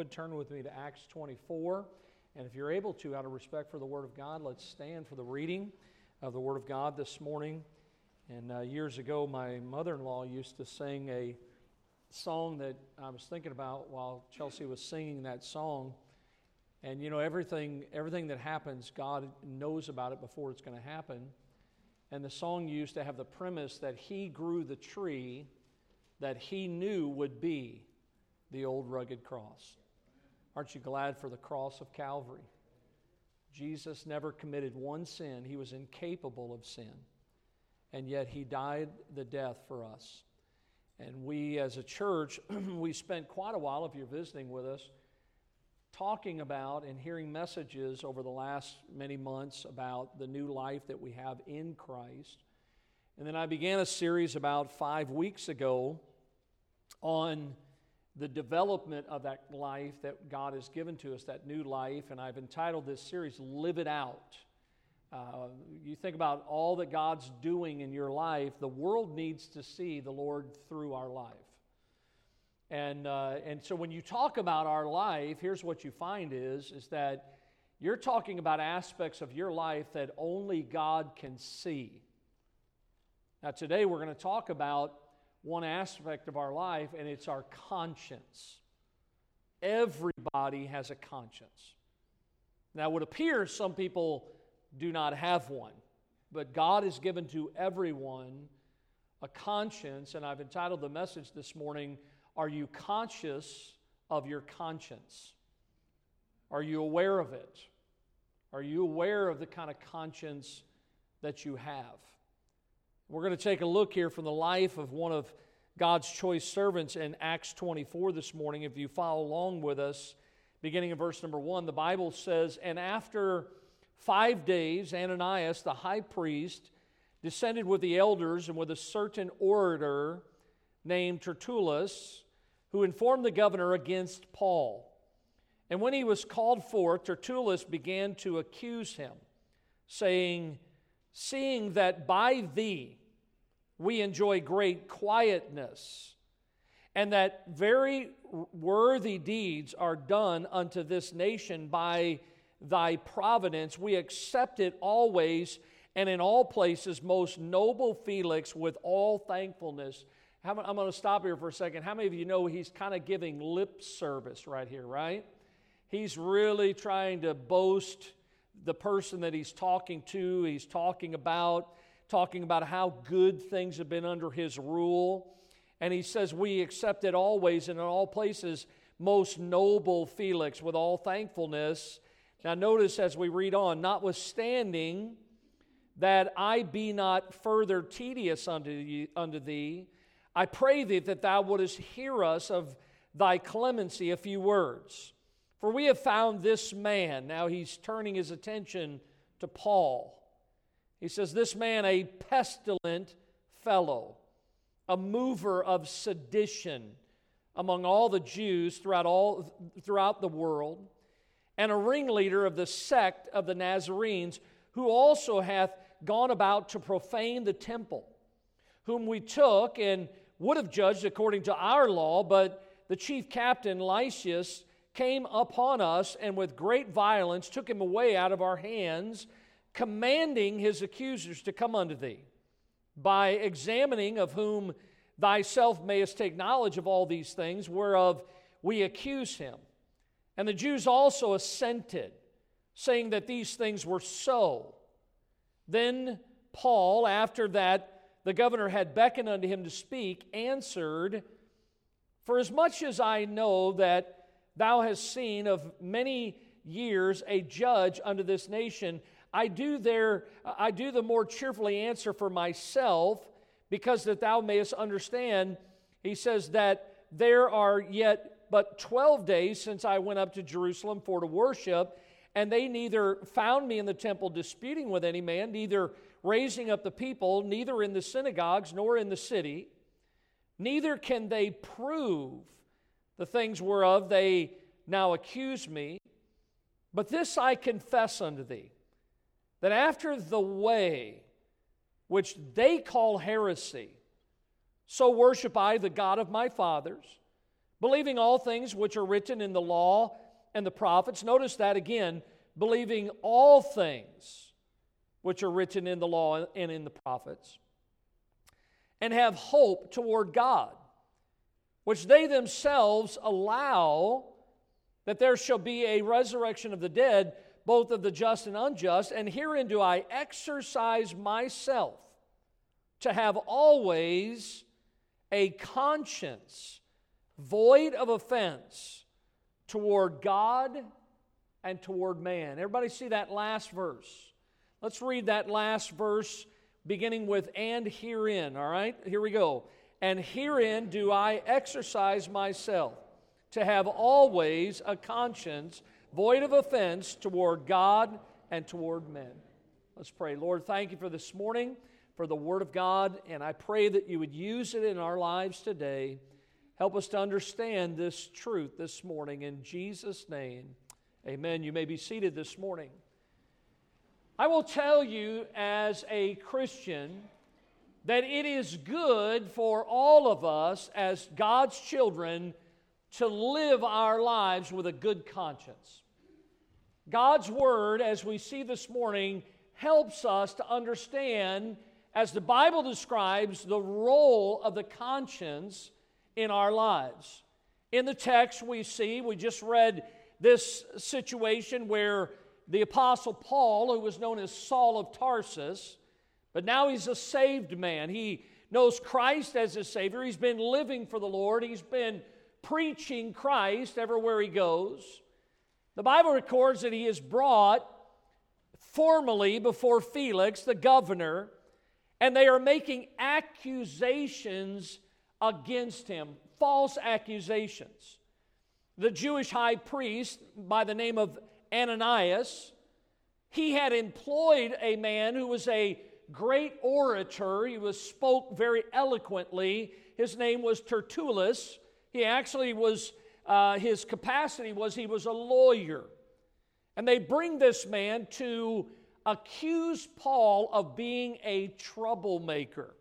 would, turn with me to Acts 24. And if you're able to, out of respect for the Word of God, let's stand for the reading of the Word of God this morning. And uh, years ago, my mother in law used to sing a song that I was thinking about while Chelsea was singing that song. And you know, everything, everything that happens, God knows about it before it's going to happen. And the song used to have the premise that He grew the tree that He knew would be the old rugged cross. Aren't you glad for the cross of Calvary? Jesus never committed one sin, He was incapable of sin. And yet He died the death for us. And we, as a church, we spent quite a while, if you're visiting with us, talking about and hearing messages over the last many months about the new life that we have in Christ. And then I began a series about five weeks ago on the development of that life that God has given to us, that new life. And I've entitled this series, Live It Out. Uh, you think about all that God's doing in your life, the world needs to see the Lord through our life. And, uh, and so when you talk about our life, here's what you find is, is that you're talking about aspects of your life that only God can see. Now, today we're going to talk about one aspect of our life, and it's our conscience. Everybody has a conscience. Now, it would appear some people do not have one, but God has given to everyone a conscience, and I've entitled the message this morning, are you conscious of your conscience? Are you aware of it? Are you aware of the kind of conscience that you have? We're going to take a look here from the life of one of God's choice servants in Acts 24 this morning. If you follow along with us, beginning in verse number one, the Bible says, And after five days, Ananias, the high priest, descended with the elders and with a certain orator named Tertullus, who informed the governor against Paul. And when he was called forth, Tertullus began to accuse him, saying, Seeing that by thee we enjoy great quietness, and that very worthy deeds are done unto this nation by thy providence, we accept it always and in all places, most noble Felix, with all thankfulness I'm going to stop here for a second. How many of you know he's kind of giving lip service right here, right? He's really trying to boast the person that he's talking to, he's talking about, talking about how good things have been under his rule. And he says, We accept it always and in all places, most noble Felix, with all thankfulness. Now, notice as we read on, notwithstanding that I be not further tedious unto, unto thee, I pray thee that thou wouldest hear us of thy clemency a few words. For we have found this man. Now he's turning his attention to Paul. He says, This man, a pestilent fellow, a mover of sedition among all the Jews throughout, all, throughout the world, and a ringleader of the sect of the Nazarenes, who also hath gone about to profane the temple, whom we took and would have judged according to our law, but the chief captain, Lysias, came upon us and with great violence took him away out of our hands, commanding his accusers to come unto thee, by examining of whom thyself mayest take knowledge of all these things, whereof we accuse him. And the Jews also assented, saying that these things were so. Then Paul, after that the governor had beckoned unto him to speak, answered, For as much as I know that thou hast seen of many years a judge unto this nation, I do there I do the more cheerfully answer for myself, because that thou mayest understand, he says that there are yet but twelve days since I went up to Jerusalem for to worship, and they neither found me in the temple disputing with any man, neither raising up the people, neither in the synagogues nor in the city. Neither can they prove the things whereof they now accuse me. But this I confess unto thee, that after the way which they call heresy, so worship I the God of my fathers, Believing all things which are written in the law and the prophets. Notice that again, believing all things which are written in the law and in the prophets. And have hope toward God, which they themselves allow that there shall be a resurrection of the dead, both of the just and unjust. And herein do I exercise myself to have always a conscience void of offense toward God and toward man. Everybody see that last verse? Let's read that last verse beginning with and herein, all right? Here we go. And herein do I exercise myself to have always a conscience void of offense toward God and toward men. Let's pray. Lord, thank you for this morning, for the Word of God, and I pray that you would use it in our lives today. Help us to understand this truth this morning. In Jesus' name, amen. You may be seated this morning. I will tell you as a Christian that it is good for all of us as God's children to live our lives with a good conscience. God's Word, as we see this morning, helps us to understand, as the Bible describes, the role of the conscience in our lives. In the text, we see, we just read this situation where the Apostle Paul, who was known as Saul of Tarsus, but now he's a saved man. He knows Christ as his Savior. He's been living for the Lord. He's been preaching Christ everywhere he goes. The Bible records that he is brought formally before Felix, the governor, and they are making accusations against him, false accusations. The Jewish high priest, by the name of Ananias, he had employed a man who was a great orator. He was spoke very eloquently. His name was Tertullus. He actually was, uh, his capacity was he was a lawyer. And they bring this man to accuse Paul of being a troublemaker.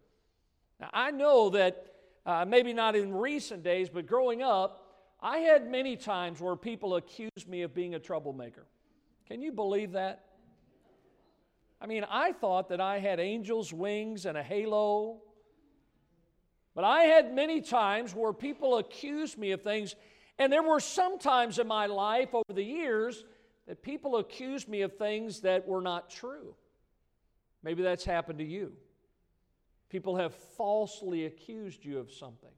Now, I know that uh, maybe not in recent days, but growing up, I had many times where people accused me of being a troublemaker. Can you believe that? I mean, I thought that I had angel's wings and a halo. But I had many times where people accused me of things, and there were some times in my life over the years that people accused me of things that were not true. Maybe that's happened to you. People have falsely accused you of something.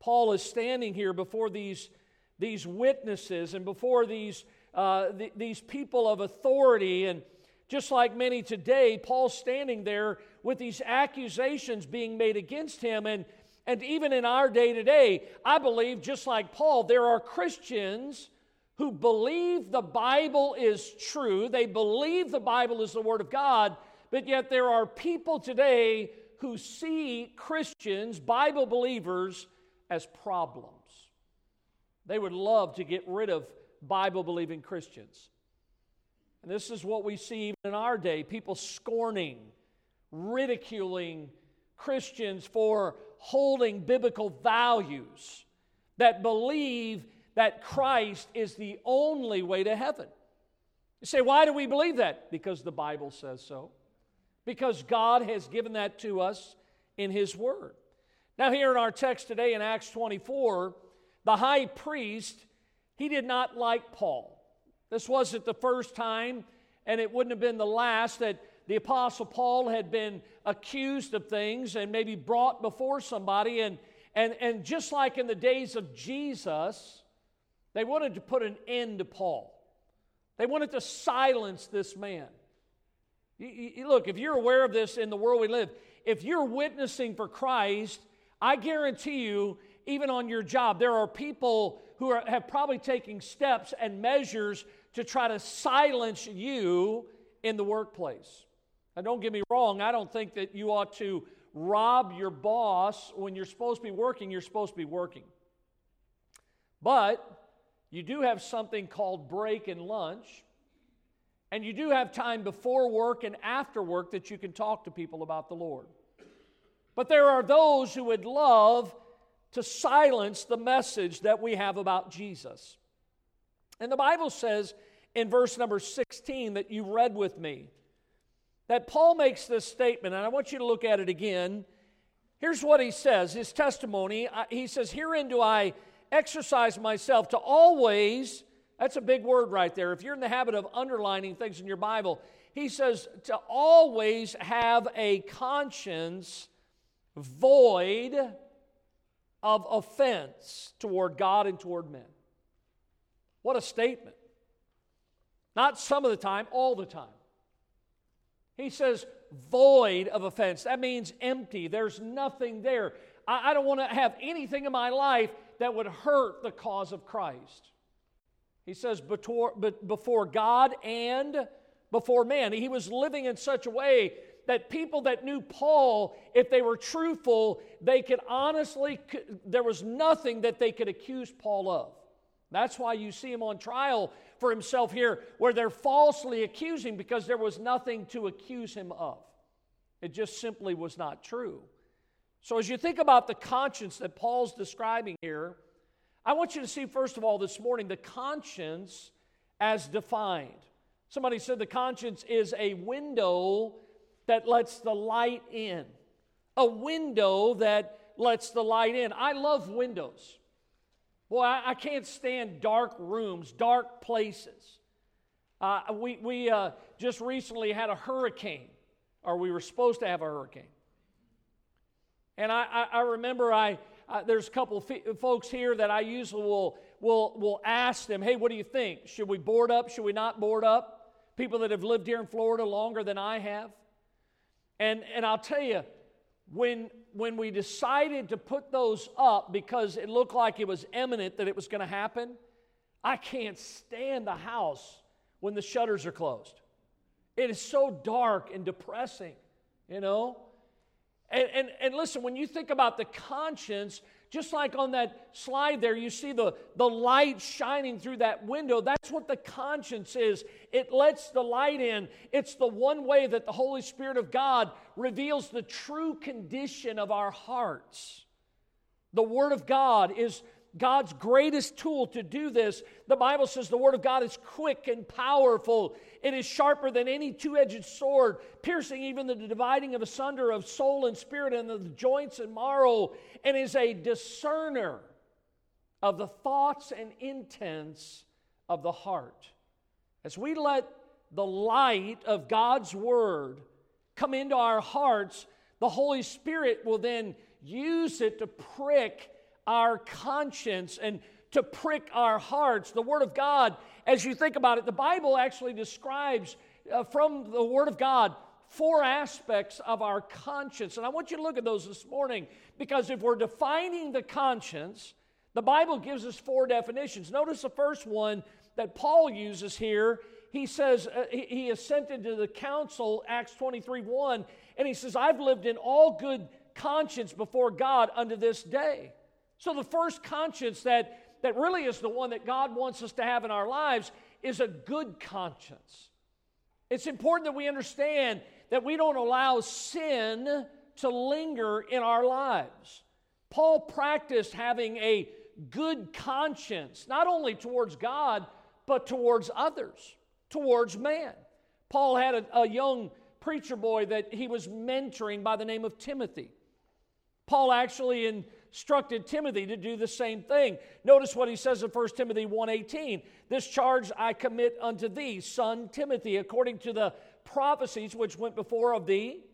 Paul is standing here before these, these witnesses and before these, uh, th- these people of authority. And just like many today, Paul's standing there with these accusations being made against him. And, and even in our day to day, I believe, just like Paul, there are Christians who believe the Bible is true. They believe the Bible is the Word of God, but yet there are people today who see Christians, Bible believers, as problems. They would love to get rid of Bible believing Christians. And this is what we see even in our day people scorning, ridiculing Christians for holding biblical values that believe that Christ is the only way to heaven. You say, why do we believe that? Because the Bible says so because God has given that to us in His Word. Now, here in our text today in Acts 24, the high priest, he did not like Paul. This wasn't the first time, and it wouldn't have been the last that the Apostle Paul had been accused of things and maybe brought before somebody. And, and, and just like in the days of Jesus, they wanted to put an end to Paul, they wanted to silence this man. You, you, look, if you're aware of this in the world we live, if you're witnessing for Christ, I guarantee you, even on your job, there are people who are, have probably taken steps and measures to try to silence you in the workplace. Now, don't get me wrong, I don't think that you ought to rob your boss when you're supposed to be working, you're supposed to be working. But you do have something called break and lunch and you do have time before work and after work that you can talk to people about the Lord. But there are those who would love to silence the message that we have about Jesus. And the Bible says in verse number 16 that you read with me that Paul makes this statement, and I want you to look at it again. Here's what he says his testimony. He says, Herein do I exercise myself to always, that's a big word right there. If you're in the habit of underlining things in your Bible, he says, to always have a conscience void of offense toward God and toward men. What a statement. Not some of the time, all the time. He says, void of offense. That means empty. There's nothing there. I, I don't want to have anything in my life that would hurt the cause of Christ. He says, before, God and before man. He was living in such a way that people that knew Paul, if they were truthful, they could honestly, there was nothing that they could accuse Paul of. That's why you see him on trial for himself here, where they're falsely accusing because there was nothing to accuse him of. It just simply was not true. So, as you think about the conscience that Paul's describing here, I want you to see, first of all, this morning, the conscience as defined. Somebody said the conscience is a window that lets the light in. A window that lets the light in. I love windows. Boy, I, I can't stand dark rooms, dark places. Uh, we we uh, just recently had a hurricane, or we were supposed to have a hurricane. And I, I, I remember I, there's a couple of folks here that I usually will, will, will ask them, hey, what do you think? Should we board up? Should we not board up? People that have lived here in Florida longer than I have. And, and I'll tell you, when, when we decided to put those up because it looked like it was imminent that it was going to happen, I can't stand the house when the shutters are closed. It is so dark and depressing, you know? And, and, and listen, when you think about the conscience, just like on that slide there, you see the, the light shining through that window. That's what the conscience is. It lets the light in. It's the one way that the Holy Spirit of God reveals the true condition of our hearts. The Word of God is God's greatest tool to do this. The Bible says the Word of God is quick and powerful. It is sharper than any two edged sword, piercing even the dividing of asunder of soul and spirit and of the joints and marrow, and is a discerner of the thoughts and intents of the heart. As we let the light of God's Word come into our hearts, the Holy Spirit will then use it to prick our conscience and to prick our hearts. The Word of God, as you think about it, the Bible actually describes uh, from the Word of God four aspects of our conscience. And I want you to look at those this morning because if we're defining the conscience, the Bible gives us four definitions. Notice the first one that Paul uses here. He says, uh, he, he assented to the council, Acts 23 1, and he says, I've lived in all good conscience before God unto this day. So, the first conscience that, that really is the one that God wants us to have in our lives is a good conscience. It's important that we understand that we don't allow sin to linger in our lives. Paul practiced having a good conscience, not only towards God, but towards others, towards man. Paul had a, a young preacher boy that he was mentoring by the name of Timothy. Paul actually, in instructed Timothy to do the same thing. Notice what he says in 1 Timothy 1:18. This charge I commit unto thee, son Timothy, according to the prophecies which went before of thee,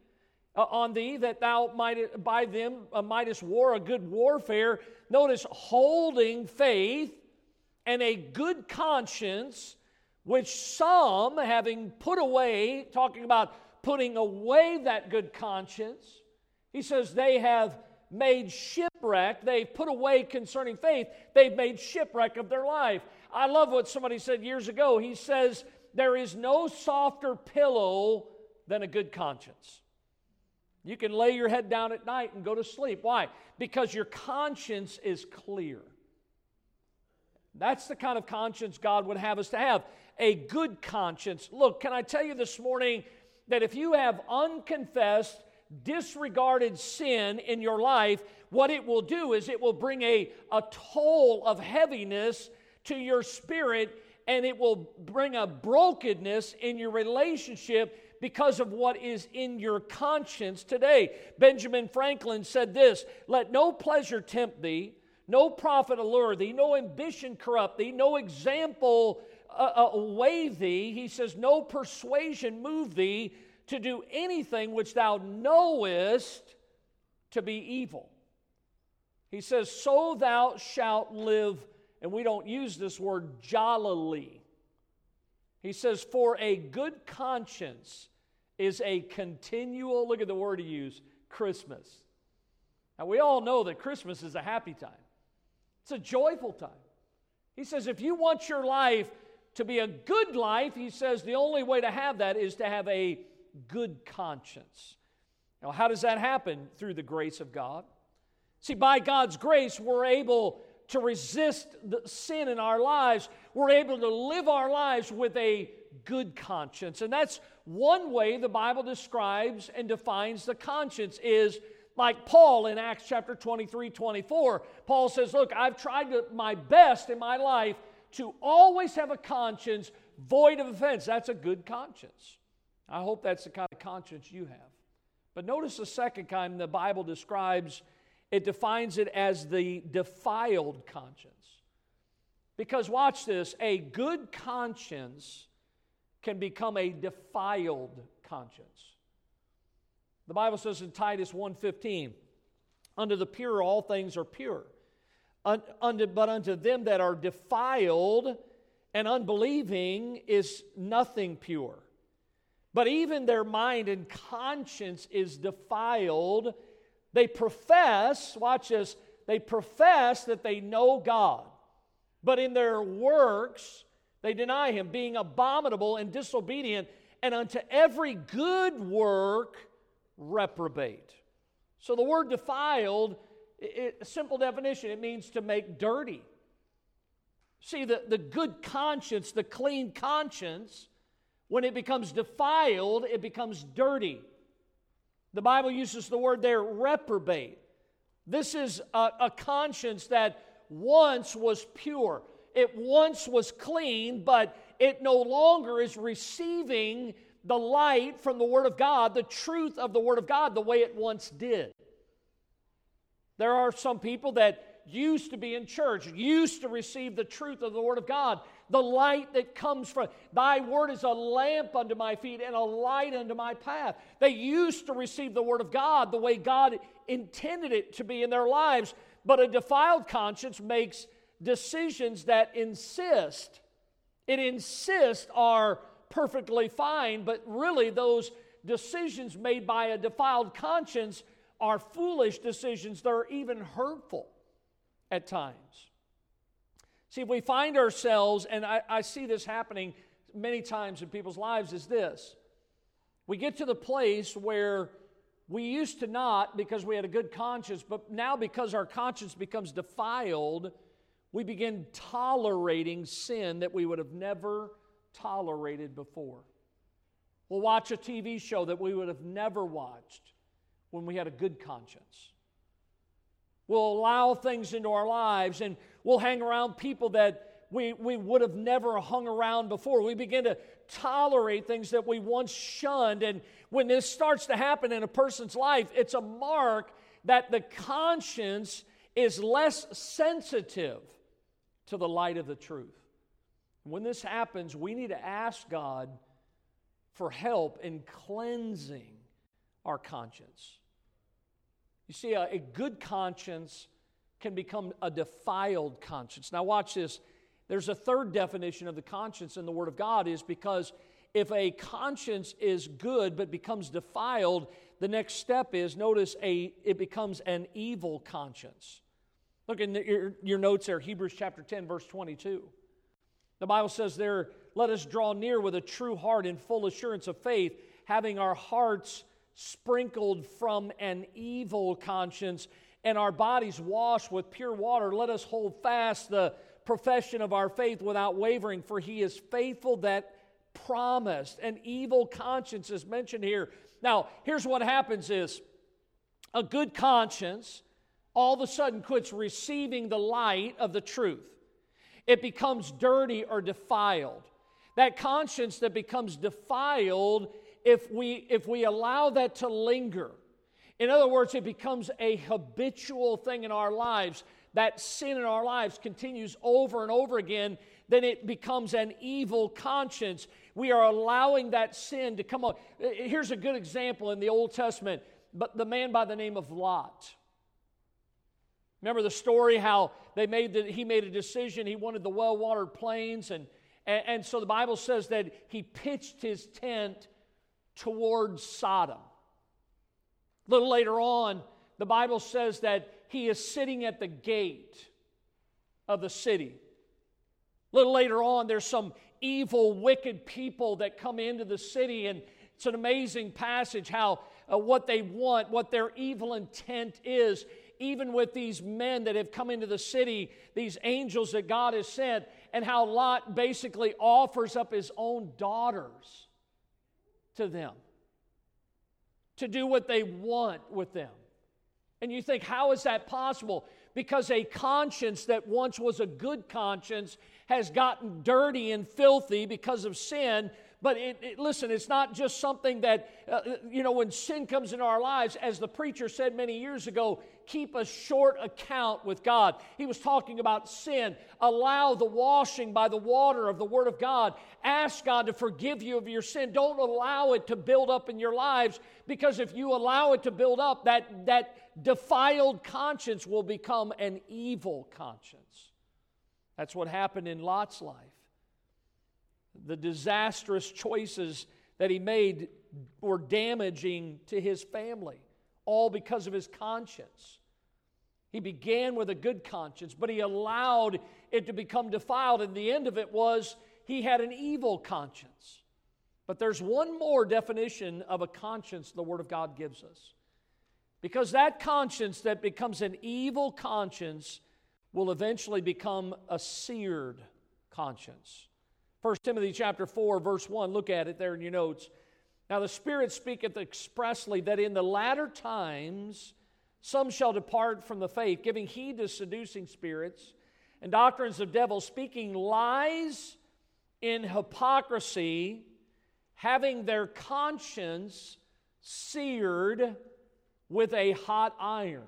uh, on thee, that thou might by them uh, mightest war a good warfare. Notice holding faith and a good conscience, which some, having put away, talking about putting away that good conscience, he says they have made shipwreck, they've put away concerning faith, they've made shipwreck of their life. I love what somebody said years ago. He says, There is no softer pillow than a good conscience. You can lay your head down at night and go to sleep. Why? Because your conscience is clear. That's the kind of conscience God would have us to have a good conscience. Look, can I tell you this morning that if you have unconfessed disregarded sin in your life, what it will do is it will bring a, a toll of heaviness to your spirit and it will bring a brokenness in your relationship because of what is in your conscience today. Benjamin Franklin said this Let no pleasure tempt thee, no profit allure thee, no ambition corrupt thee, no example uh, uh, weigh thee. He says, No persuasion move thee to do anything which thou knowest to be evil. He says, So thou shalt live, and we don't use this word jollily. He says, For a good conscience is a continual, look at the word he used, Christmas. Now, we all know that Christmas is a happy time, it's a joyful time. He says, if you want your life to be a good life, he says the only way to have that is to have a good conscience. Now, how does that happen? Through the grace of God. See, by God's grace, we're able to resist the sin in our lives. We're able to live our lives with a good conscience. And that's one way the Bible describes and defines the conscience is like Paul in Acts chapter 23, 24. Paul says, Look, I've tried my best in my life to always have a conscience void of offense. That's a good conscience. I hope that's the kind of conscience you have. But notice the second kind the Bible describes, it defines it as the defiled conscience. Because watch this, a good conscience can become a defiled conscience. The Bible says in Titus 1:15, "Under the pure all things are pure, Un, unto, but unto them that are defiled and unbelieving is nothing pure. But even their mind and conscience is defiled. They profess, watch this, they profess that they know God, but in their works they deny Him, being abominable and disobedient, and unto every good work reprobate. So the word defiled it, simple definition it means to make dirty. See, the, the good conscience, the clean conscience, when it becomes defiled, it becomes dirty. The Bible uses the word there, reprobate. This is a, a conscience that once was pure, it once was clean, but it no longer is receiving the light from the Word of God, the truth of the Word of God, the way it once did. There are some people that used to be in church, used to receive the truth of the Word of God, the light that comes from Thy Word is a lamp unto my feet and a light unto my path. They used to receive the Word of God the way God intended it to be in their lives, but a defiled conscience makes decisions that insist. It insists are perfectly fine, but really those decisions made by a defiled conscience are foolish decisions that are even hurtful at times. See, if we find ourselves, and I, I, see this happening many times in people's lives, is this. We get to the place where we used to not because we had a good conscience, but now because our conscience becomes defiled, we begin tolerating sin that we would have never tolerated before. We'll watch a TV show that we would have never watched when we had a good conscience. We'll allow things into our lives and we'll hang around people that we, we would have never hung around before. We begin to tolerate things that we once shunned. And when this starts to happen in a person's life, it's a mark that the conscience is less sensitive to the light of the truth. When this happens, we need to ask God for help in cleansing our conscience. You see, a, a good conscience can become a defiled conscience. Now, watch this. There's a third definition of the conscience in the Word of God is because if a conscience is good but becomes defiled, the next step is notice a it becomes an evil conscience. Look in the, your, your notes there, Hebrews chapter 10, verse 22. The Bible says there, let us draw near with a true heart in full assurance of faith, having our hearts sprinkled from an evil conscience, and our bodies washed with pure water, let us hold fast the profession of our faith without wavering, for he is faithful that promised. An evil conscience is mentioned here. Now, here's what happens is a good conscience all of a sudden quits receiving the light of the truth. It becomes dirty or defiled. That conscience that becomes defiled if we if we allow that to linger. In other words, it becomes a habitual thing in our lives. That sin in our lives continues over and over again, then it becomes an evil conscience. We are allowing that sin to come on. Uh, here's a good example in the Old Testament, but the man by the name of Lot. Remember the story how they made the, he made a decision. He wanted the well watered plains. And, and, and so the Bible says that he pitched his tent towards Sodom. A little later on, the Bible says that he is sitting at the gate of the city. A little later on, there's some evil, wicked people that come into the city, and it's an amazing passage how uh, what they want, what their evil intent is even with these men that have come into the city, these angels that God has sent, and how Lot basically offers up his own daughters to them to do what they want with them. And you think, how is that possible? Because a conscience that once was a good conscience has gotten dirty and filthy because of sin, but it, it, listen, it's not just something that, uh, you know, when sin comes into our lives, as the preacher said many years ago, keep a short account with God. He was talking about sin. Allow the washing by the water of the Word of God. Ask God to forgive you of your sin. Don't allow it to build up in your lives because if you allow it to build up, that, that defiled conscience will become an evil conscience. That's what happened in Lot's life the disastrous choices that he made were damaging to his family, all because of his conscience. He began with a good conscience, but he allowed it to become defiled, and the end of it was he had an evil conscience. But there's one more definition of a conscience the Word of God gives us. Because that conscience that becomes an evil conscience will eventually become a seared conscience. 1 Timothy chapter 4, verse 1, look at it there in your notes. Now the Spirit speaketh expressly that in the latter times some shall depart from the faith, giving heed to seducing spirits and doctrines of devils, speaking lies in hypocrisy, having their conscience seared with a hot iron.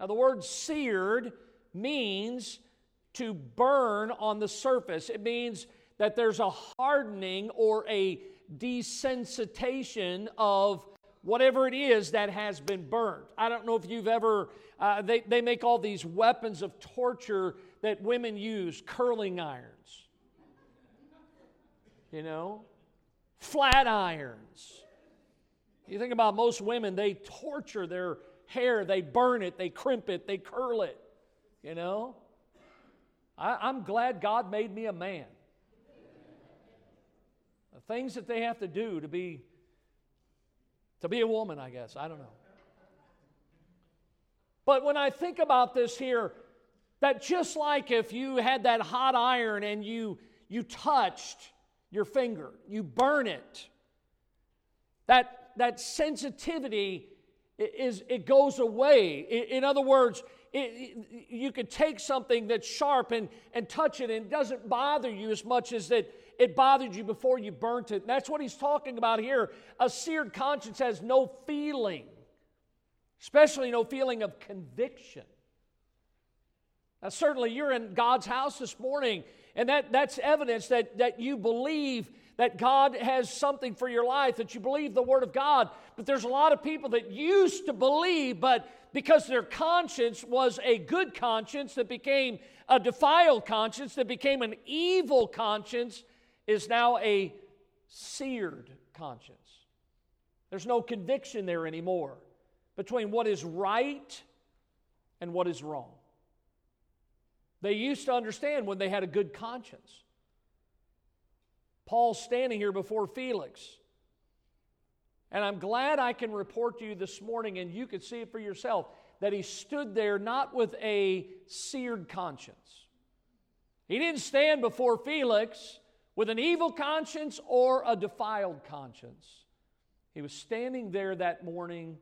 Now, the word seared means to burn on the surface. It means that there's a hardening or a desensitization of whatever it is that has been burned. I don't know if you've ever, uh, they, they make all these weapons of torture that women use curling irons, you know, flat irons. You think about most women, they torture their hair, they burn it, they crimp it, they curl it, you know. I, I'm glad God made me a man The things that they have to do to be to be a woman, I guess. I don't know. But when I think about this here, that just like if you had that hot iron and you you touched your finger, you burn it. That that sensitivity is it goes away. In other words, it, you could take something that's sharp and, and touch it and it doesn't bother you as much as that it bothered you before you burnt it. And that's what he's talking about here. A seared conscience has no feeling, especially no feeling of conviction. Now, certainly you're in God's house this morning, and that, that's evidence that, that you believe that God has something for your life, that you believe the Word of God. But there's a lot of people that used to believe, but because their conscience was a good conscience that became a defiled conscience, that became an evil conscience, is now a seared conscience. There's no conviction there anymore between what is right and what is wrong. They used to understand when they had a good conscience. Paul's standing here before Felix. And I'm glad I can report to you this morning, and you could see it for yourself, that he stood there not with a seared conscience. He didn't stand before Felix with an evil conscience or a defiled conscience. He was standing there that morning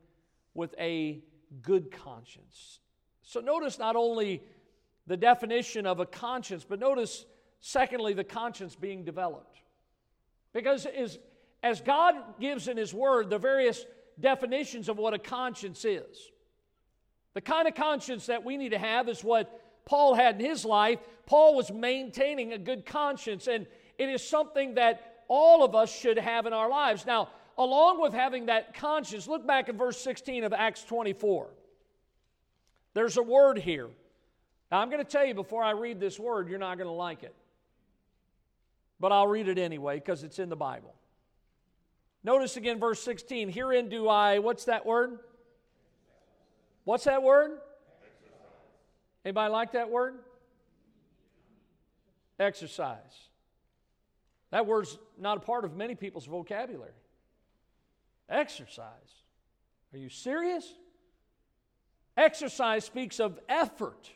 with a good conscience. So notice not only the definition of a conscience, but notice, secondly, the conscience being developed. Because as, as God gives in His Word the various definitions of what a conscience is, the kind of conscience that we need to have is what Paul had in his life. Paul was maintaining a good conscience, and it is something that all of us should have in our lives. Now, along with having that conscience, look back at verse 16 of Acts 24. There's a word here. Now, I'm going to tell you before I read this word, you're not going to like it. But I'll read it anyway because it's in the Bible. Notice again verse 16. Herein do I, what's that word? What's that word? Anybody like that word? Exercise. That word's not a part of many people's vocabulary. Exercise. Are you serious? Exercise speaks of effort.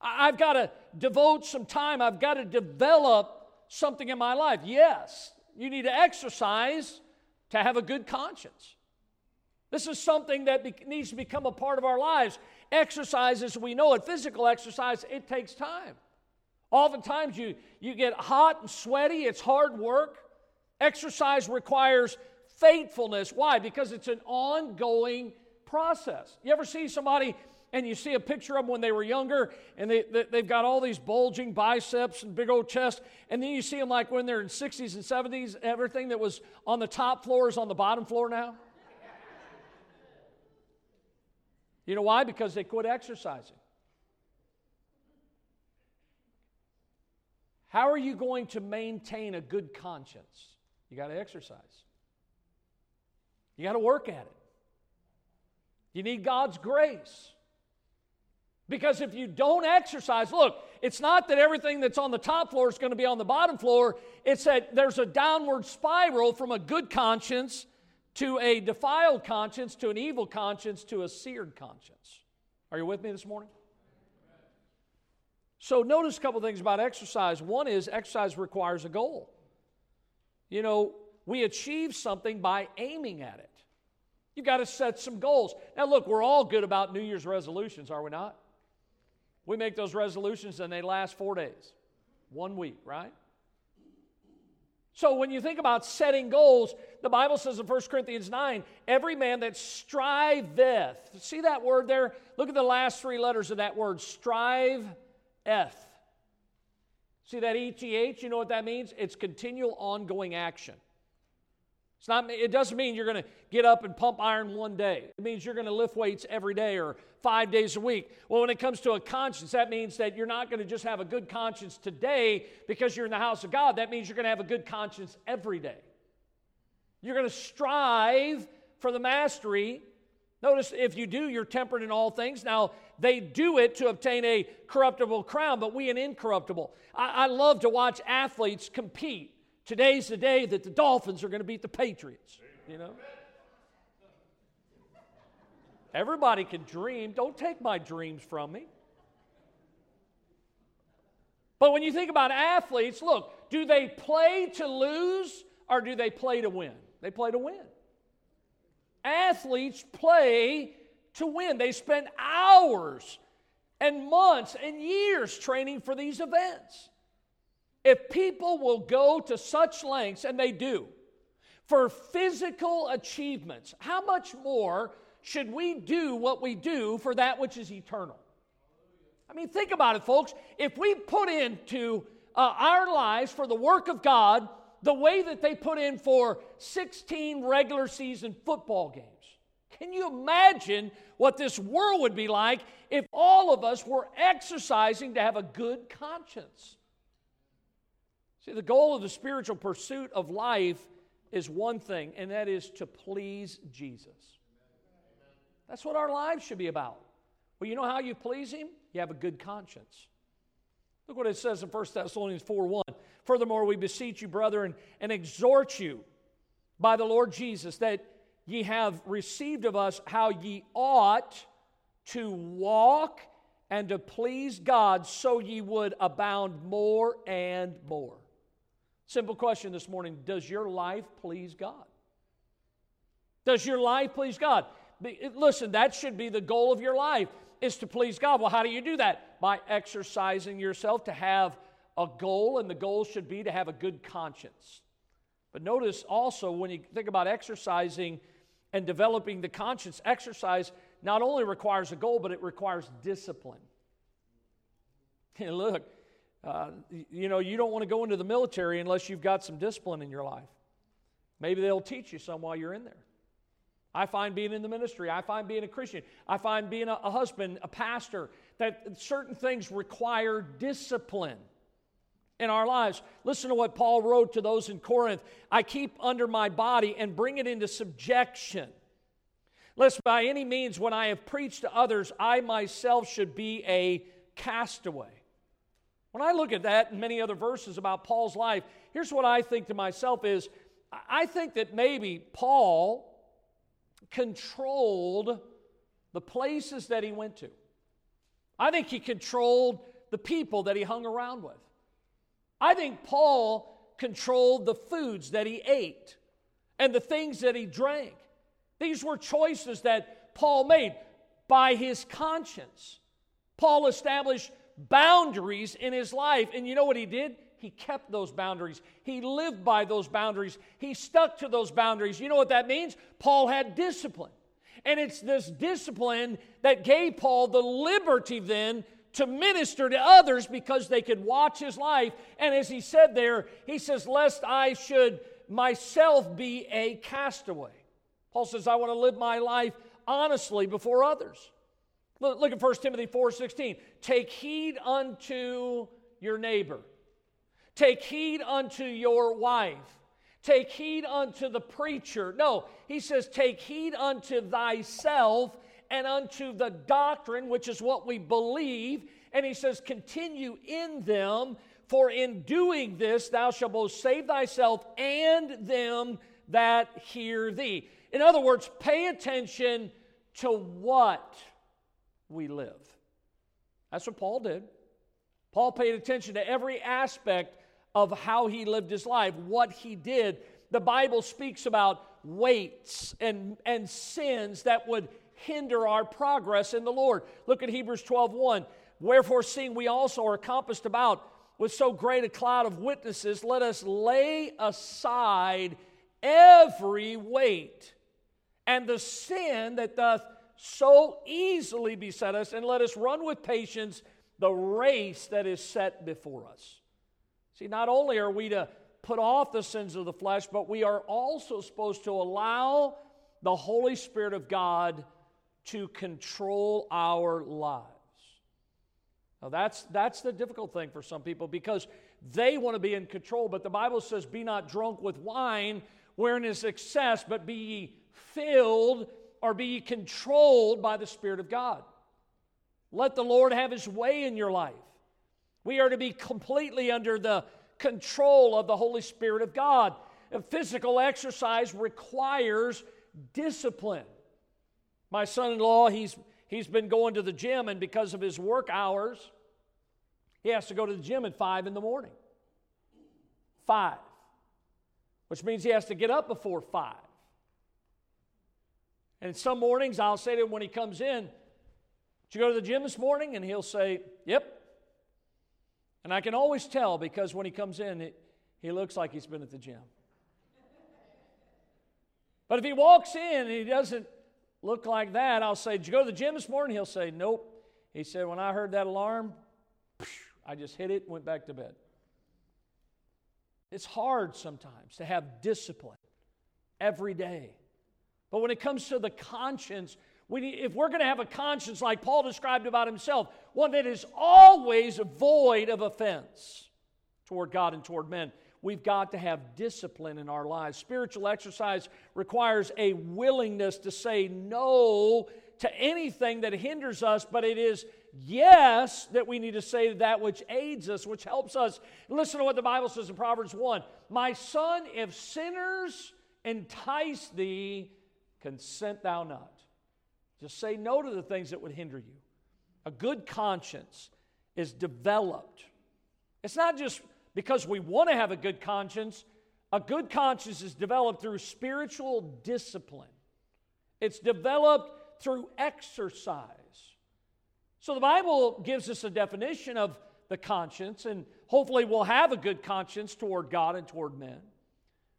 I've got to devote some time, I've got to develop something in my life. Yes, you need to exercise to have a good conscience. This is something that be- needs to become a part of our lives. Exercise, as we know it, physical exercise, it takes time. Oftentimes you, you get hot and sweaty, it's hard work. Exercise requires faithfulness. Why? Because it's an ongoing process. You ever see somebody and you see a picture of them when they were younger and they, they, have got all these bulging biceps and big old chest, and then you see them like when they're in 60s and 70s, everything that was on the top floor is on the bottom floor now? You know why? Because they quit exercising. How are you going to maintain a good conscience? You got to exercise. You got to work at it. You need God's grace. Because if you don't exercise, look, it's not that everything that's on the top floor is going to be on the bottom floor. It's that there's a downward spiral from a good conscience to a defiled conscience, to an evil conscience, to a seared conscience. Are you with me this morning? So, notice a couple things about exercise. One is exercise requires a goal. You know, we achieve something by aiming at it. You've got to set some goals. Now, look, we're all good about New Year's resolutions, are we not? We make those resolutions and they last four days, one week, right? So when you think about setting goals, the Bible says in 1 Corinthians 9, every man that striveth. See that word there? Look at the last three letters of that word, strive eth. See that ETH? You know what that means? It's continual ongoing action. It's not, it doesn't mean you're going to get up and pump iron one day. It means you're going to lift weights every day or five days a week. Well, when it comes to a conscience, that means that you're not going to just have a good conscience today because you're in the house of God. That means you're going to have a good conscience every day. You're going to strive for the mastery. Notice if you do, you're tempered in all things. Now, they do it to obtain a corruptible crown, but we an incorruptible. I, I love to watch athletes compete. Today's the day that the Dolphins are going to beat the Patriots, you know? Everybody can dream. Don't take my dreams from me. But when you think about athletes, look, do they play to lose or do they play to win? They play to win. Athletes play to win. They spend hours and months and years training for these events. If people will go to such lengths, and they do, for physical achievements, how much more should we do what we do for that which is eternal? I mean, think about it, folks. If we put into uh, our lives for the work of God the way that they put in for 16 regular season football games, can you imagine what this world would be like if all of us were exercising to have a good conscience? See, the goal of the spiritual pursuit of life is one thing, and that is to please Jesus. That's what our lives should be about. Well, you know how you please Him? You have a good conscience. Look what it says in 1 Thessalonians 4 1. Furthermore, we beseech you, brethren, and exhort you by the Lord Jesus that ye have received of us how ye ought to walk and to please God, so ye would abound more and more. Simple question this morning Does your life please God? Does your life please God? Listen, that should be the goal of your life is to please God. Well, how do you do that? By exercising yourself to have a goal, and the goal should be to have a good conscience. But notice also when you think about exercising and developing the conscience, exercise not only requires a goal, but it requires discipline. And look, uh, you know, you don't want to go into the military unless you've got some discipline in your life. Maybe they'll teach you some while you're in there. I find being in the ministry, I find being a Christian, I find being a, a husband, a pastor, that certain things require discipline in our lives. Listen to what Paul wrote to those in Corinth I keep under my body and bring it into subjection. Lest by any means, when I have preached to others, I myself should be a castaway. When I look at that and many other verses about Paul's life, here's what I think to myself is I think that maybe Paul controlled the places that he went to. I think he controlled the people that he hung around with. I think Paul controlled the foods that he ate and the things that he drank. These were choices that Paul made by his conscience. Paul established boundaries in his life, and you know what he did? He kept those boundaries. He lived by those boundaries. He stuck to those boundaries. You know what that means? Paul had discipline. And it's this discipline that gave Paul the liberty then to minister to others because they could watch his life. And as he said there, he says, Lest I should myself be a castaway. Paul says, I want to live my life honestly before others. Look, at 1 Timothy 4:16. Take heed unto your neighbor. Take heed unto your wife. Take heed unto the preacher. No, he says, Take heed unto thyself and unto the doctrine, which is what we believe. And he says, Continue in them, for in doing this thou shalt both save thyself and them that hear thee. In other words, pay attention to what we live. That's what Paul did. Paul paid attention to every aspect of how he lived his life, what he did. The Bible speaks about weights and, and sins that would hinder our progress in the Lord. Look at Hebrews 12 1. Wherefore, seeing we also are compassed about with so great a cloud of witnesses, let us lay aside every weight and the sin that doth so easily beset us, and let us run with patience the race that is set before us. See, not only are we to put off the sins of the flesh, but we are also supposed to allow the Holy Spirit of God to control our lives. Now, that's, that's the difficult thing for some people because they want to be in control, but the Bible says, Be not drunk with wine, wherein is excess, but be ye filled or be ye controlled by the Spirit of God. Let the Lord have his way in your life. We are to be completely under the control of the Holy Spirit of God. And physical exercise requires discipline. My son in law, he's, he's been going to the gym, and because of his work hours, he has to go to the gym at 5 in the morning. 5. Which means he has to get up before 5. And some mornings I'll say to him when he comes in, Did you go to the gym this morning? And he'll say, Yep. And I can always tell because when he comes in, it, he looks like he's been at the gym. But if he walks in and he doesn't look like that, I'll say, Did you go to the gym this morning? He'll say, Nope. He said, When I heard that alarm, I just hit it and went back to bed. It's hard sometimes to have discipline every day. But when it comes to the conscience, we need, if we're going to have a conscience like Paul described about himself, one that is always void of offense toward God and toward men, we've got to have discipline in our lives. Spiritual exercise requires a willingness to say no to anything that hinders us, but it is yes that we need to say that which aids us, which helps us. Listen to what the Bible says in Proverbs 1 My son, if sinners entice thee, consent thou not. Just say no to the things that would hinder you. A good conscience is developed. It's not just because we want to have a good conscience, a good conscience is developed through spiritual discipline it's developed through exercise. So the Bible gives us a definition of the conscience, and hopefully we'll have a good conscience toward God and toward men.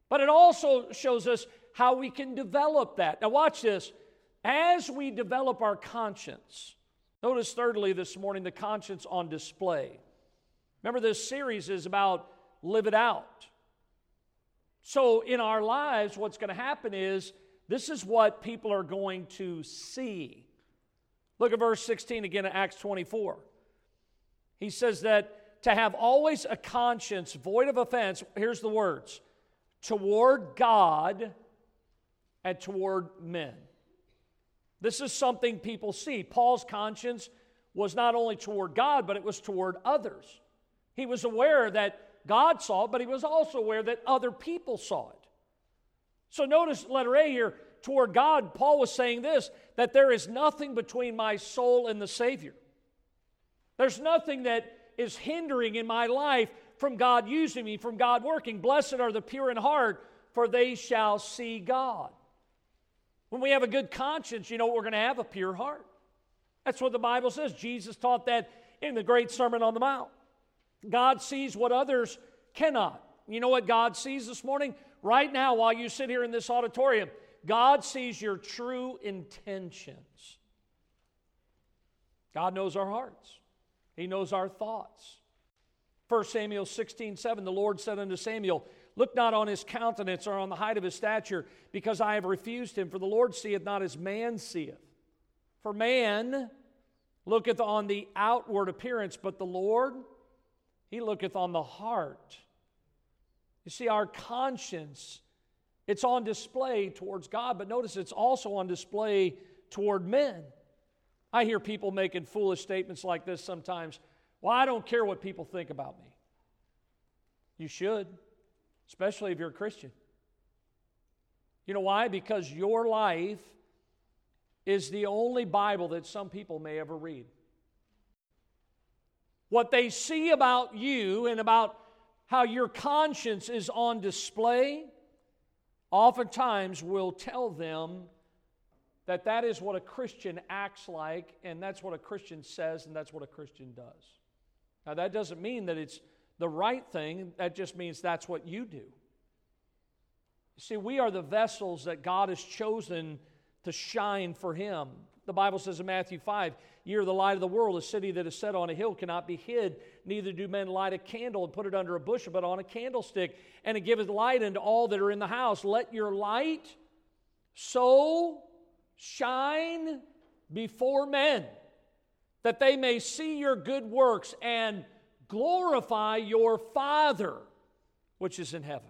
But it also shows us how we can develop that. Now, watch this. As we develop our conscience, notice thirdly this morning the conscience on display. Remember, this series is about live it out. So, in our lives, what's going to happen is this is what people are going to see. Look at verse 16 again in Acts 24. He says that to have always a conscience void of offense, here's the words toward God and toward men. This is something people see. Paul's conscience was not only toward God, but it was toward others. He was aware that God saw it, but he was also aware that other people saw it. So notice letter A here toward God, Paul was saying this that there is nothing between my soul and the Savior. There's nothing that is hindering in my life from God using me, from God working. Blessed are the pure in heart, for they shall see God. When we have a good conscience, you know we're going to have a pure heart. That's what the Bible says. Jesus taught that in the great Sermon on the Mount. God sees what others cannot. You know what God sees this morning? Right now, while you sit here in this auditorium, God sees your true intentions. God knows our hearts, He knows our thoughts. 1 Samuel 16, 7, the Lord said unto Samuel, Look not on his countenance or on the height of his stature, because I have refused him. For the Lord seeth not as man seeth. For man looketh on the outward appearance, but the Lord, he looketh on the heart. You see, our conscience, it's on display towards God, but notice it's also on display toward men. I hear people making foolish statements like this sometimes. Well, I don't care what people think about me. You should, especially if you're a Christian. You know why? Because your life is the only Bible that some people may ever read. What they see about you and about how your conscience is on display oftentimes will tell them that that is what a Christian acts like, and that's what a Christian says, and that's what a Christian does. Now, that doesn't mean that it's the right thing, that just means that's what you do. See, we are the vessels that God has chosen to shine for Him. The Bible says in Matthew 5, You're the light of the world. A city that is set on a hill cannot be hid. Neither do men light a candle and put it under a bushel, but on a candlestick, and it giveth light unto all that are in the house. Let your light so shine before men that they may see your good works and glorify your Father which is in heaven.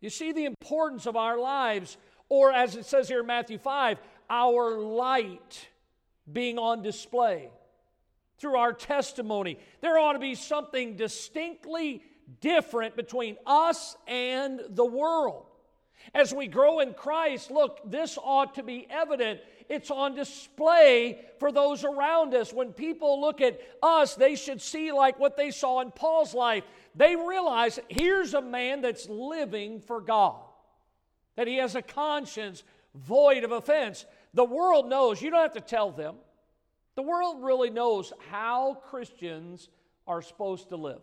You see the importance of our lives, or as it says here in Matthew 5, our light being on display through our testimony. There ought to be something distinctly different between us and the world. As we grow in Christ, look, this ought to be evident it's on display for those around us. When people look at us, they should see like what they saw in Paul's life. They realize here's a man that's living for God, that he has a conscience void of offense. The world knows, you don't have to tell them. The world really knows how Christians are supposed to live.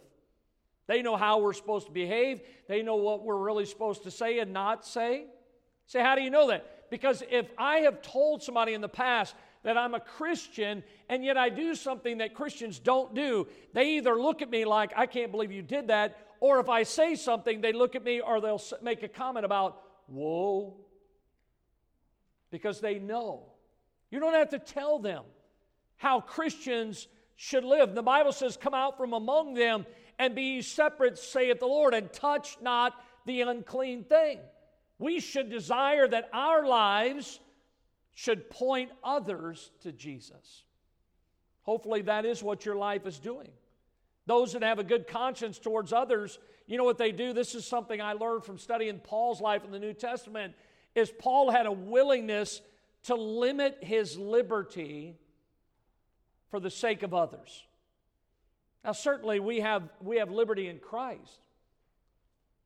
They know how we're supposed to behave. They know what we're really supposed to say and not say. Say, how do you know that? Because if I have told somebody in the past that I'm a Christian and yet I do something that Christians don't do, they either look at me like, I can't believe you did that, or if I say something, they look at me or they'll make a comment about, whoa, because they know. You don't have to tell them how Christians should live. The Bible says, Come out from among them and be separate, saith the Lord, and touch not the unclean thing. We should desire that our lives should point others to Jesus. Hopefully, that is what your life is doing. Those that have a good conscience towards others, you know what they do? This is something I learned from studying Paul's life in the New Testament is Paul had a willingness to limit his liberty for the sake of others. Now certainly we have we have liberty in Christ.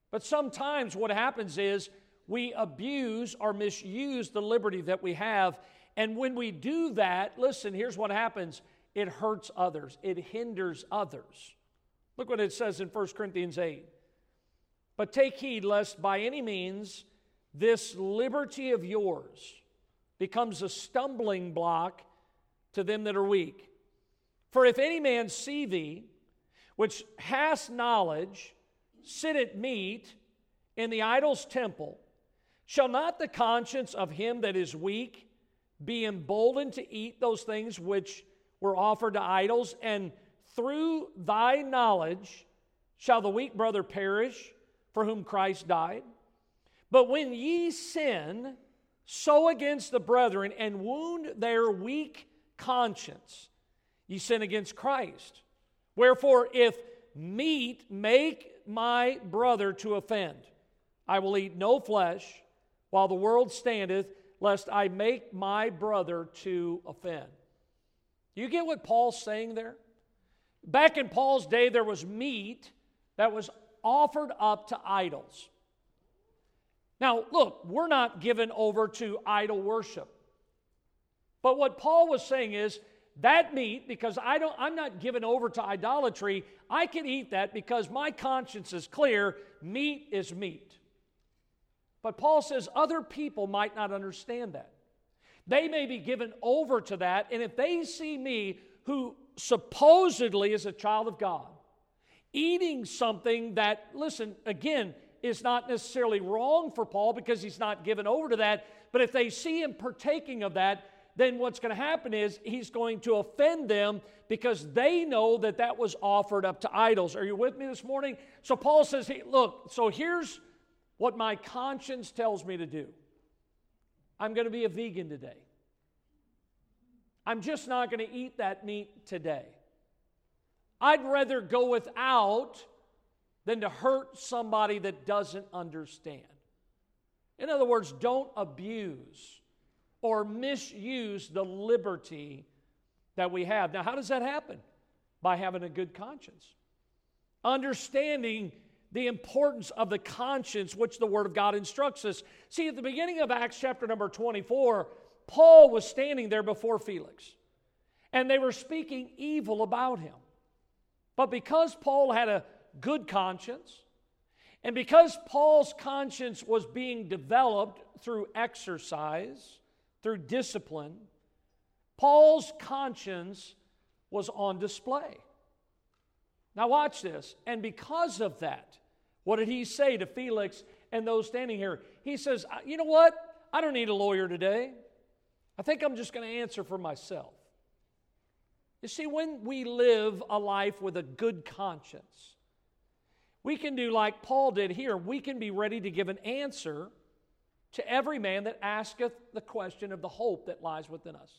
But sometimes what happens is we abuse or misuse the liberty that we have. And when we do that, listen, here's what happens it hurts others, it hinders others. Look what it says in 1 Corinthians 8. But take heed lest by any means this liberty of yours becomes a stumbling block to them that are weak. For if any man see thee, which hast knowledge, sit at meat in the idol's temple, shall not the conscience of him that is weak be emboldened to eat those things which were offered to idols? And through thy knowledge shall the weak brother perish for whom Christ died? But when ye sin, so against the brethren and wound their weak conscience, ye sin against Christ. Wherefore, if meat make my brother to offend, I will eat no flesh while the world standeth, lest I make my brother to offend. You get what Paul's saying there? Back in Paul's day, there was meat that was offered up to idols. Now, look, we're not given over to idol worship. But what Paul was saying is that meat, because I don't, I'm not given over to idolatry, I can eat that because my conscience is clear. Meat is meat. But Paul says other people might not understand that. They may be given over to that, and if they see me, who supposedly is a child of God, eating something that, listen, again, is not necessarily wrong for Paul because he's not given over to that, but if they see him partaking of that, then what's going to happen is he's going to offend them because they know that that was offered up to idols. Are you with me this morning? So Paul says, hey, look, so here's what my conscience tells me to do I'm going to be a vegan today. I'm just not going to eat that meat today. I'd rather go without than to hurt somebody that doesn't understand. In other words, don't abuse or misuse the liberty that we have. Now, how does that happen? By having a good conscience. Understanding the importance of the conscience which the Word of God instructs us. See, at the beginning of Acts chapter number 24, Paul was standing there before Felix, and they were speaking evil about him. But because Paul had a good conscience, and because Paul's conscience was being developed through exercise, through discipline, Paul's conscience was on display. Now, watch this. And because of that, what did he say to Felix and those standing here? He says, You know what? I don't need a lawyer today. I think I'm just going to answer for myself. You see, when we live a life with a good conscience, we can do like Paul did here. We can be ready to give an answer to every man that asketh the question of the hope that lies within us.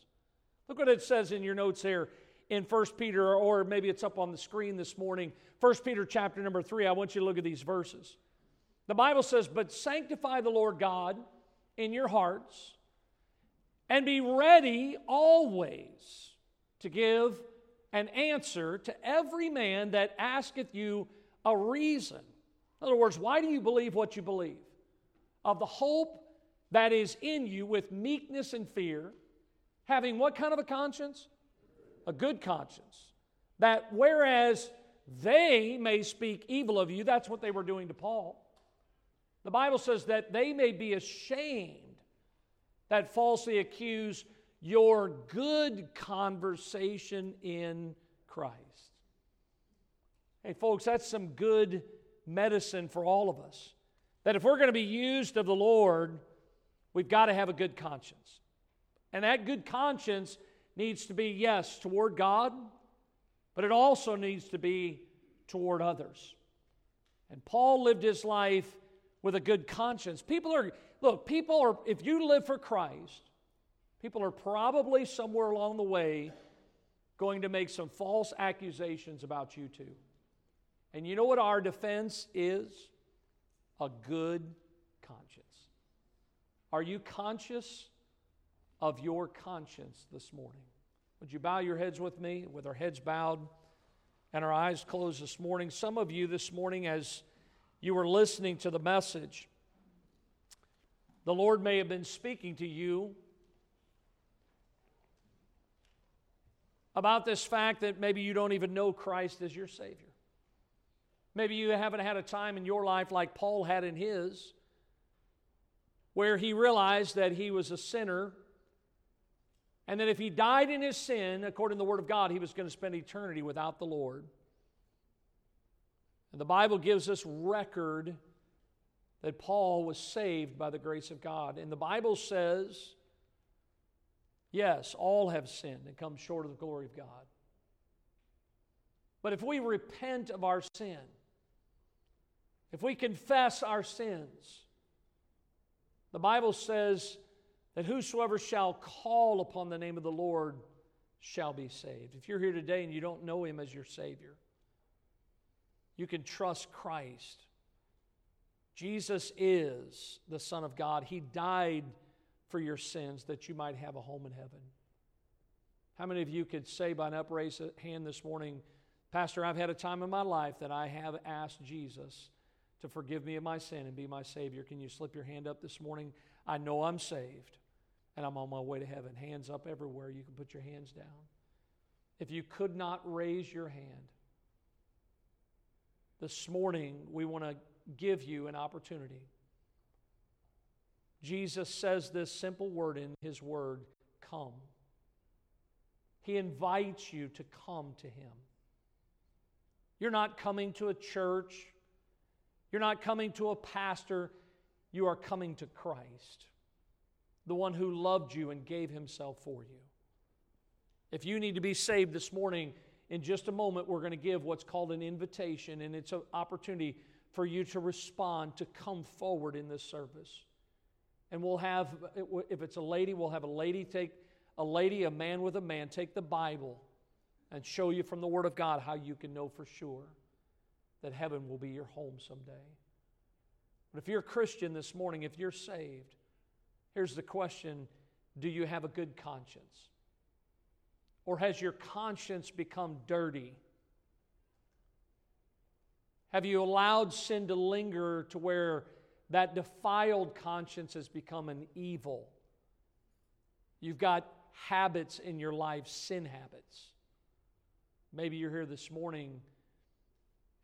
Look what it says in your notes here in 1 Peter, or maybe it's up on the screen this morning. 1 Peter chapter number 3. I want you to look at these verses. The Bible says, But sanctify the Lord God in your hearts, and be ready always to give an answer to every man that asketh you a reason. In other words, why do you believe what you believe? Of the hope that is in you with meekness and fear, having what kind of a conscience? A good conscience. That whereas they may speak evil of you, that's what they were doing to Paul. The Bible says that they may be ashamed that falsely accuse your good conversation in Christ. Hey, folks, that's some good medicine for all of us. That if we're going to be used of the Lord, we've got to have a good conscience. And that good conscience needs to be, yes, toward God, but it also needs to be toward others. And Paul lived his life with a good conscience. People are, look, people are, if you live for Christ, people are probably somewhere along the way going to make some false accusations about you too. And you know what our defense is? A good conscience. Are you conscious of your conscience this morning? Would you bow your heads with me, with our heads bowed and our eyes closed this morning? Some of you this morning, as you were listening to the message, The Lord may have been speaking to you about this fact that maybe you don't even know Christ as your Savior. Maybe you haven't had a time in your life like Paul had in his, where he realized that he was a sinner and that if he died in his sin, according to the Word of God, he was going to spend eternity without the Lord. And the Bible gives us record that Paul was saved by the grace of God. And the Bible says, yes, all have sinned and come short of the glory of God. But if we repent of our sin, if we confess our sins, the Bible says that whosoever shall call upon the name of the Lord shall be saved. If you're here today and you don't know him as your Savior, you can trust Christ. Jesus is the Son of God. He died for your sins that you might have a home in heaven. How many of you could say by an upraised hand this morning, Pastor, I've had a time in my life that I have asked Jesus to forgive me of my sin and be my Savior? Can you slip your hand up this morning? I know I'm saved and I'm on my way to heaven. Hands up everywhere. You can put your hands down. If you could not raise your hand, this morning we want to give you an opportunity. Jesus says this simple word in his word come. He invites you to come to him. You're not coming to a church, you're not coming to a pastor, you are coming to Christ, the one who loved you and gave himself for you. If you need to be saved this morning, in just a moment, we're going to give what's called an invitation, and it's an opportunity for you to respond, to come forward in this service. And we'll have, if it's a lady, we'll have a lady take a lady, a man with a man, take the Bible and show you from the Word of God how you can know for sure that heaven will be your home someday. But if you're a Christian this morning, if you're saved, here's the question Do you have a good conscience? Or has your conscience become dirty? Have you allowed sin to linger to where that defiled conscience has become an evil? You've got habits in your life, sin habits. Maybe you're here this morning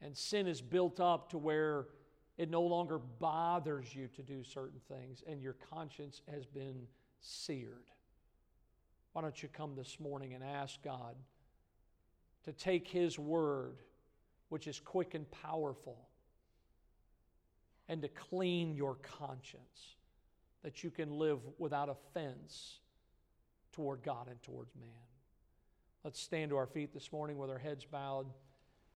and sin is built up to where it no longer bothers you to do certain things and your conscience has been seared. Why don't you come this morning and ask God to take His word, which is quick and powerful, and to clean your conscience that you can live without offense toward God and towards man. Let's stand to our feet this morning with our heads bowed.